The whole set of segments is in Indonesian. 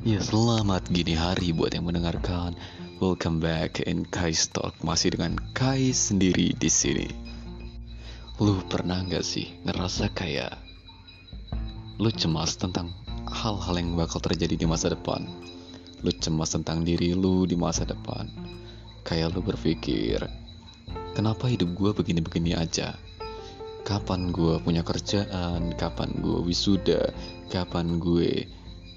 Ya selamat gini hari buat yang mendengarkan. Welcome back in Kai's Talk masih dengan Kai sendiri di sini. Lu pernah nggak sih ngerasa kayak lu cemas tentang hal-hal yang bakal terjadi di masa depan? Lu cemas tentang diri lu di masa depan. Kayak lu berpikir, kenapa hidup gue begini-begini aja? Kapan gue punya kerjaan? Kapan gue wisuda? Kapan gue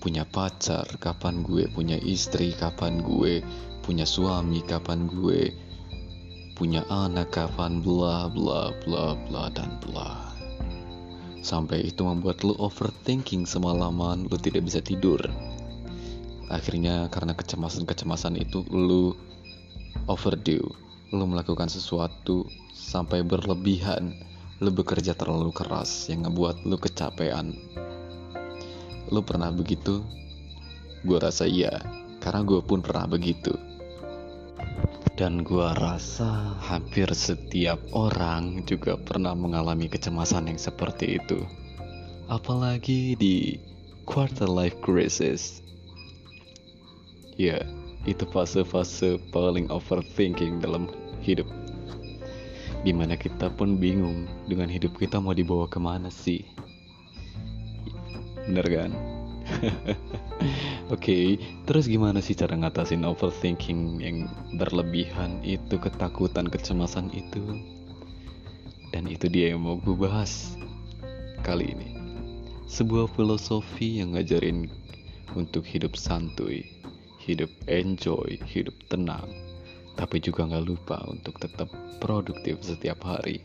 punya pacar, kapan gue punya istri, kapan gue punya suami, kapan gue punya anak, kapan bla bla bla bla dan bla. Sampai itu membuat lu overthinking semalaman, lu tidak bisa tidur. Akhirnya karena kecemasan-kecemasan itu lu overdo, lu melakukan sesuatu sampai berlebihan, lu bekerja terlalu keras yang ngebuat lu kecapean Lu pernah begitu? Gue rasa iya, karena gue pun pernah begitu. Dan gue rasa hampir setiap orang juga pernah mengalami kecemasan yang seperti itu. Apalagi di quarter life crisis. Ya, itu fase-fase paling overthinking dalam hidup. Di mana kita pun bingung dengan hidup kita mau dibawa ke mana sih Bener kan? Oke, okay, terus gimana sih cara ngatasin overthinking yang berlebihan itu, ketakutan, kecemasan itu? Dan itu dia yang mau gue bahas kali ini. Sebuah filosofi yang ngajarin untuk hidup santuy, hidup enjoy, hidup tenang, tapi juga nggak lupa untuk tetap produktif setiap hari.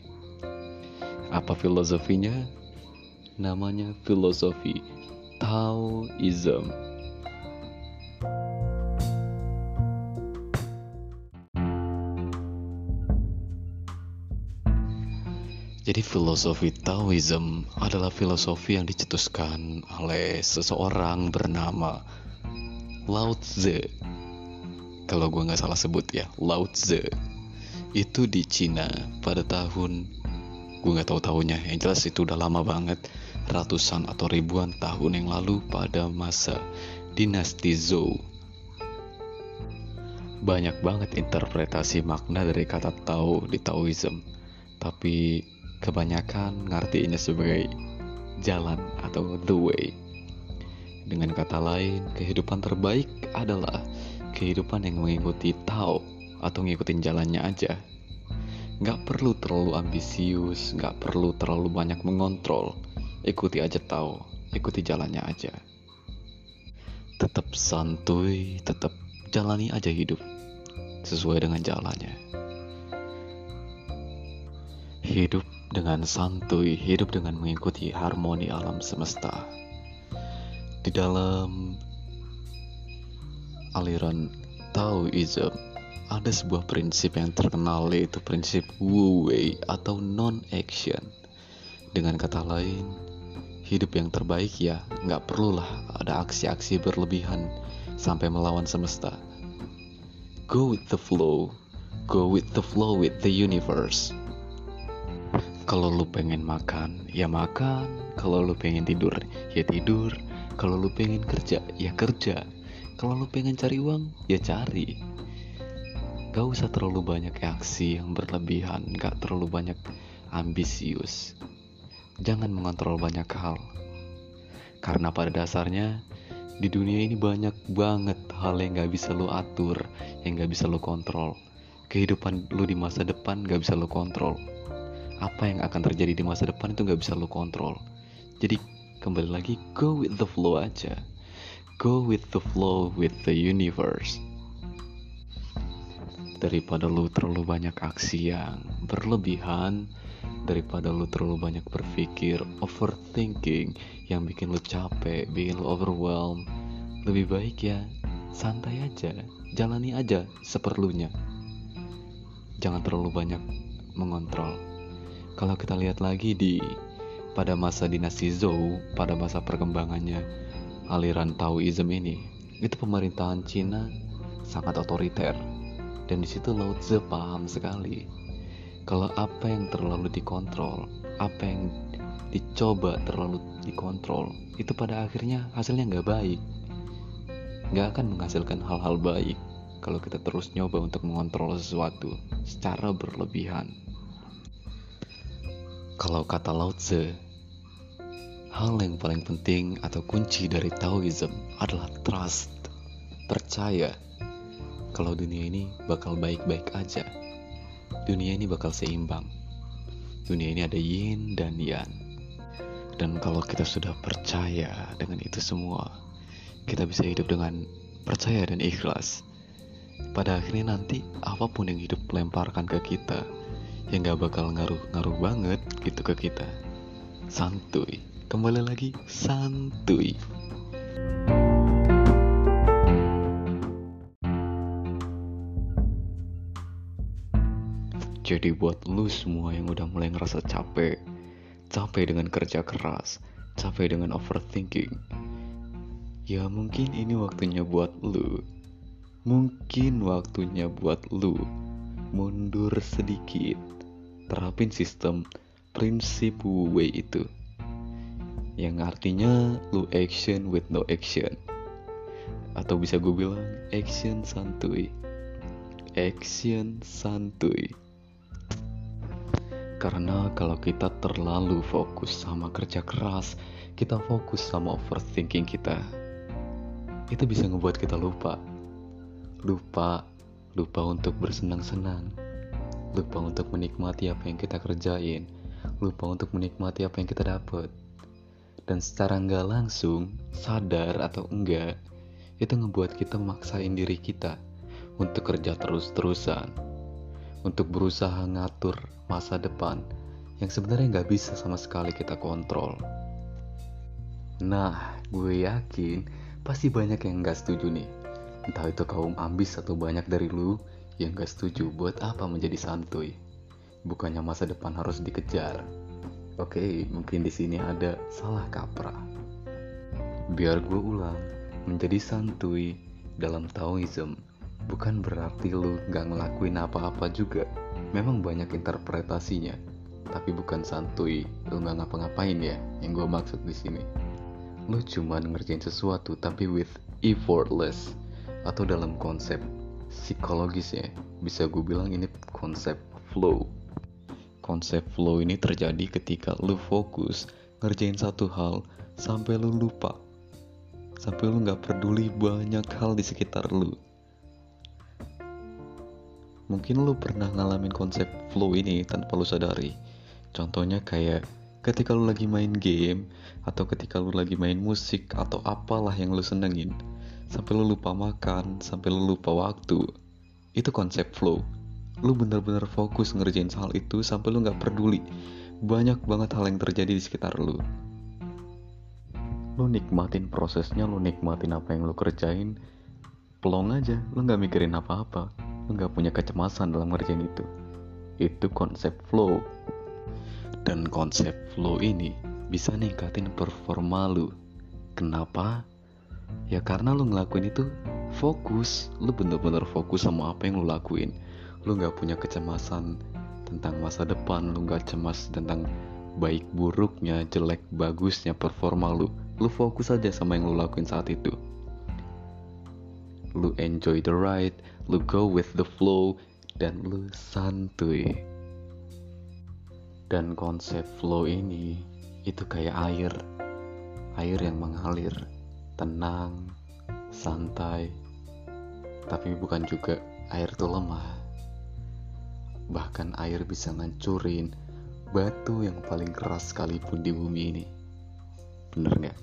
Apa filosofinya? Namanya filosofi Taoism. Jadi filosofi Taoism adalah filosofi yang dicetuskan oleh seseorang bernama Lao Tzu. Kalau gue nggak salah sebut ya, Lao Tzu. Itu di Cina pada tahun gue nggak tahu tahunnya. Yang jelas itu udah lama banget ratusan atau ribuan tahun yang lalu pada masa dinasti Zhou. Banyak banget interpretasi makna dari kata Tao di Taoism, tapi kebanyakan ngartinya sebagai jalan atau the way. Dengan kata lain, kehidupan terbaik adalah kehidupan yang mengikuti Tao atau ngikutin jalannya aja. Gak perlu terlalu ambisius, gak perlu terlalu banyak mengontrol, ikuti aja tahu ikuti jalannya aja. Tetap santuy tetap jalani aja hidup sesuai dengan jalannya. Hidup dengan santuy hidup dengan mengikuti harmoni alam semesta. Di dalam aliran Taoism ada sebuah prinsip yang terkenal yaitu prinsip Wu Wei atau non-action. Dengan kata lain, hidup yang terbaik ya nggak perlulah ada aksi-aksi berlebihan sampai melawan semesta. Go with the flow, go with the flow with the universe. Kalau lu pengen makan, ya makan. Kalau lu pengen tidur, ya tidur. Kalau lu pengen kerja, ya kerja. Kalau lu pengen cari uang, ya cari. Gak usah terlalu banyak aksi yang berlebihan, gak terlalu banyak ambisius. Jangan mengontrol banyak hal. Karena pada dasarnya di dunia ini banyak banget hal yang gak bisa lo atur, yang gak bisa lo kontrol. Kehidupan lo di masa depan gak bisa lo kontrol. Apa yang akan terjadi di masa depan itu gak bisa lo kontrol. Jadi kembali lagi go with the flow aja. Go with the flow with the universe. Daripada lo terlalu banyak aksi yang berlebihan, daripada lu terlalu banyak berpikir overthinking yang bikin lu capek bikin lu overwhelm lebih baik ya santai aja jalani aja seperlunya. Jangan terlalu banyak mengontrol. Kalau kita lihat lagi di pada masa dinasti Zhou pada masa perkembangannya aliran Taoism ini itu pemerintahan Cina sangat otoriter. Dan di situ Lao Tzu paham sekali kalau apa yang terlalu dikontrol, apa yang dicoba terlalu dikontrol, itu pada akhirnya hasilnya nggak baik. gak akan menghasilkan hal-hal baik kalau kita terus nyoba untuk mengontrol sesuatu secara berlebihan. Kalau kata Lao Tzu, hal yang paling penting atau kunci dari Taoism adalah trust, percaya kalau dunia ini bakal baik-baik aja. Dunia ini bakal seimbang. Dunia ini ada yin dan yang. Dan kalau kita sudah percaya dengan itu semua, kita bisa hidup dengan percaya dan ikhlas. Pada akhirnya nanti apa pun yang hidup lemparkan ke kita, yang gak bakal ngaruh-ngaruh banget gitu ke kita. Santuy. Kembali lagi, santuy. Jadi buat lu semua yang udah mulai ngerasa capek, capek dengan kerja keras, capek dengan overthinking. Ya mungkin ini waktunya buat lu. Mungkin waktunya buat lu mundur sedikit. Terapin sistem prinsip Wei itu. Yang artinya lu action with no action. Atau bisa gue bilang action santuy. Action santuy. Karena kalau kita terlalu fokus sama kerja keras, kita fokus sama overthinking kita, itu bisa ngebuat kita lupa. Lupa, lupa untuk bersenang-senang. Lupa untuk menikmati apa yang kita kerjain. Lupa untuk menikmati apa yang kita dapat. Dan secara nggak langsung, sadar atau enggak, itu ngebuat kita memaksain diri kita untuk kerja terus-terusan untuk berusaha ngatur masa depan yang sebenarnya nggak bisa sama sekali kita kontrol. Nah, gue yakin pasti banyak yang nggak setuju nih. Entah itu kaum ambis atau banyak dari lu yang nggak setuju buat apa menjadi santuy. Bukannya masa depan harus dikejar. Oke, mungkin di sini ada salah kaprah. Biar gue ulang, menjadi santuy dalam Taoism bukan berarti lu gak ngelakuin apa-apa juga. Memang banyak interpretasinya, tapi bukan santuy, lu gak ngapa-ngapain ya, yang gue maksud di sini. Lu cuma ngerjain sesuatu tapi with effortless, atau dalam konsep psikologis ya, bisa gue bilang ini konsep flow. Konsep flow ini terjadi ketika lu fokus ngerjain satu hal sampai lu lupa sampai lu gak peduli banyak hal di sekitar lu Mungkin lu pernah ngalamin konsep flow ini tanpa lu sadari. Contohnya kayak ketika lu lagi main game atau ketika lu lagi main musik atau apalah yang lu senengin sampai lu lupa makan, sampai lu lupa waktu. Itu konsep flow. Lu bener-bener fokus ngerjain hal itu sampai lu nggak peduli. Banyak banget hal yang terjadi di sekitar lu. Lu nikmatin prosesnya, lu nikmatin apa yang lu kerjain, pelong aja, lu nggak mikirin apa-apa nggak punya kecemasan dalam ngerjain itu. Itu konsep flow. Dan konsep flow ini bisa ningkatin performa lu. Kenapa? Ya karena lu ngelakuin itu fokus. Lu bener-bener fokus sama apa yang lu lakuin. Lu nggak punya kecemasan tentang masa depan. Lu nggak cemas tentang baik buruknya jelek bagusnya performa lu. Lu fokus aja sama yang lu lakuin saat itu lu enjoy the ride, lu go with the flow, dan lu santuy. Dan konsep flow ini itu kayak air, air yang mengalir, tenang, santai, tapi bukan juga air itu lemah. Bahkan air bisa ngancurin batu yang paling keras sekalipun di bumi ini. Bener nggak?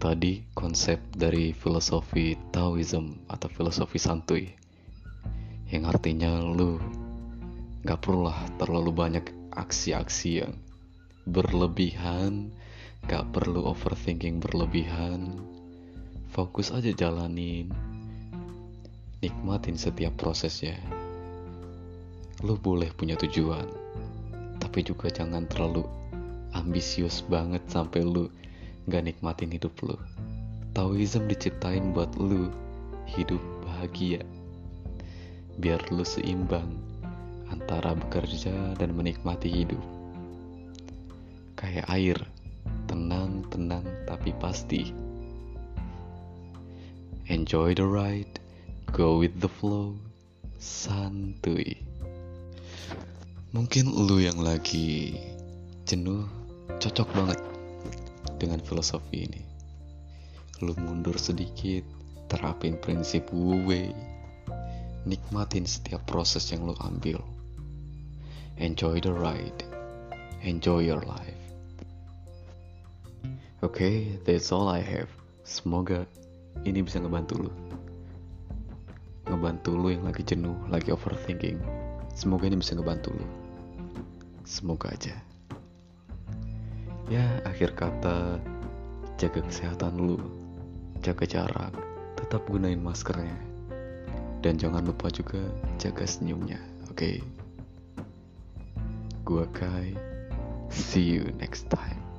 Tadi konsep dari filosofi Taoism atau filosofi santuy. Yang artinya lu gak perlulah terlalu banyak aksi-aksi yang berlebihan gak perlu overthinking berlebihan. Fokus aja jalanin nikmatin setiap prosesnya. Lu boleh punya tujuan tapi juga jangan terlalu ambisius banget sampai lu gak nikmatin hidup lu. Taoism diciptain buat lu hidup bahagia. Biar lu seimbang antara bekerja dan menikmati hidup. Kayak air, tenang-tenang tapi pasti. Enjoy the ride, go with the flow, santuy. Mungkin lu yang lagi jenuh cocok banget dengan filosofi ini. Lu mundur sedikit, terapin prinsip wu wei, nikmatin setiap proses yang lu ambil. Enjoy the ride, enjoy your life. Oke, okay, that's all I have. Semoga ini bisa ngebantu lu ngebantu lu yang lagi jenuh lagi overthinking semoga ini bisa ngebantu lu semoga aja ya akhir kata jaga kesehatan lu. Jaga jarak tetap gunain maskernya. Dan jangan lupa juga jaga senyumnya oke? Okay? gua Kai see you next time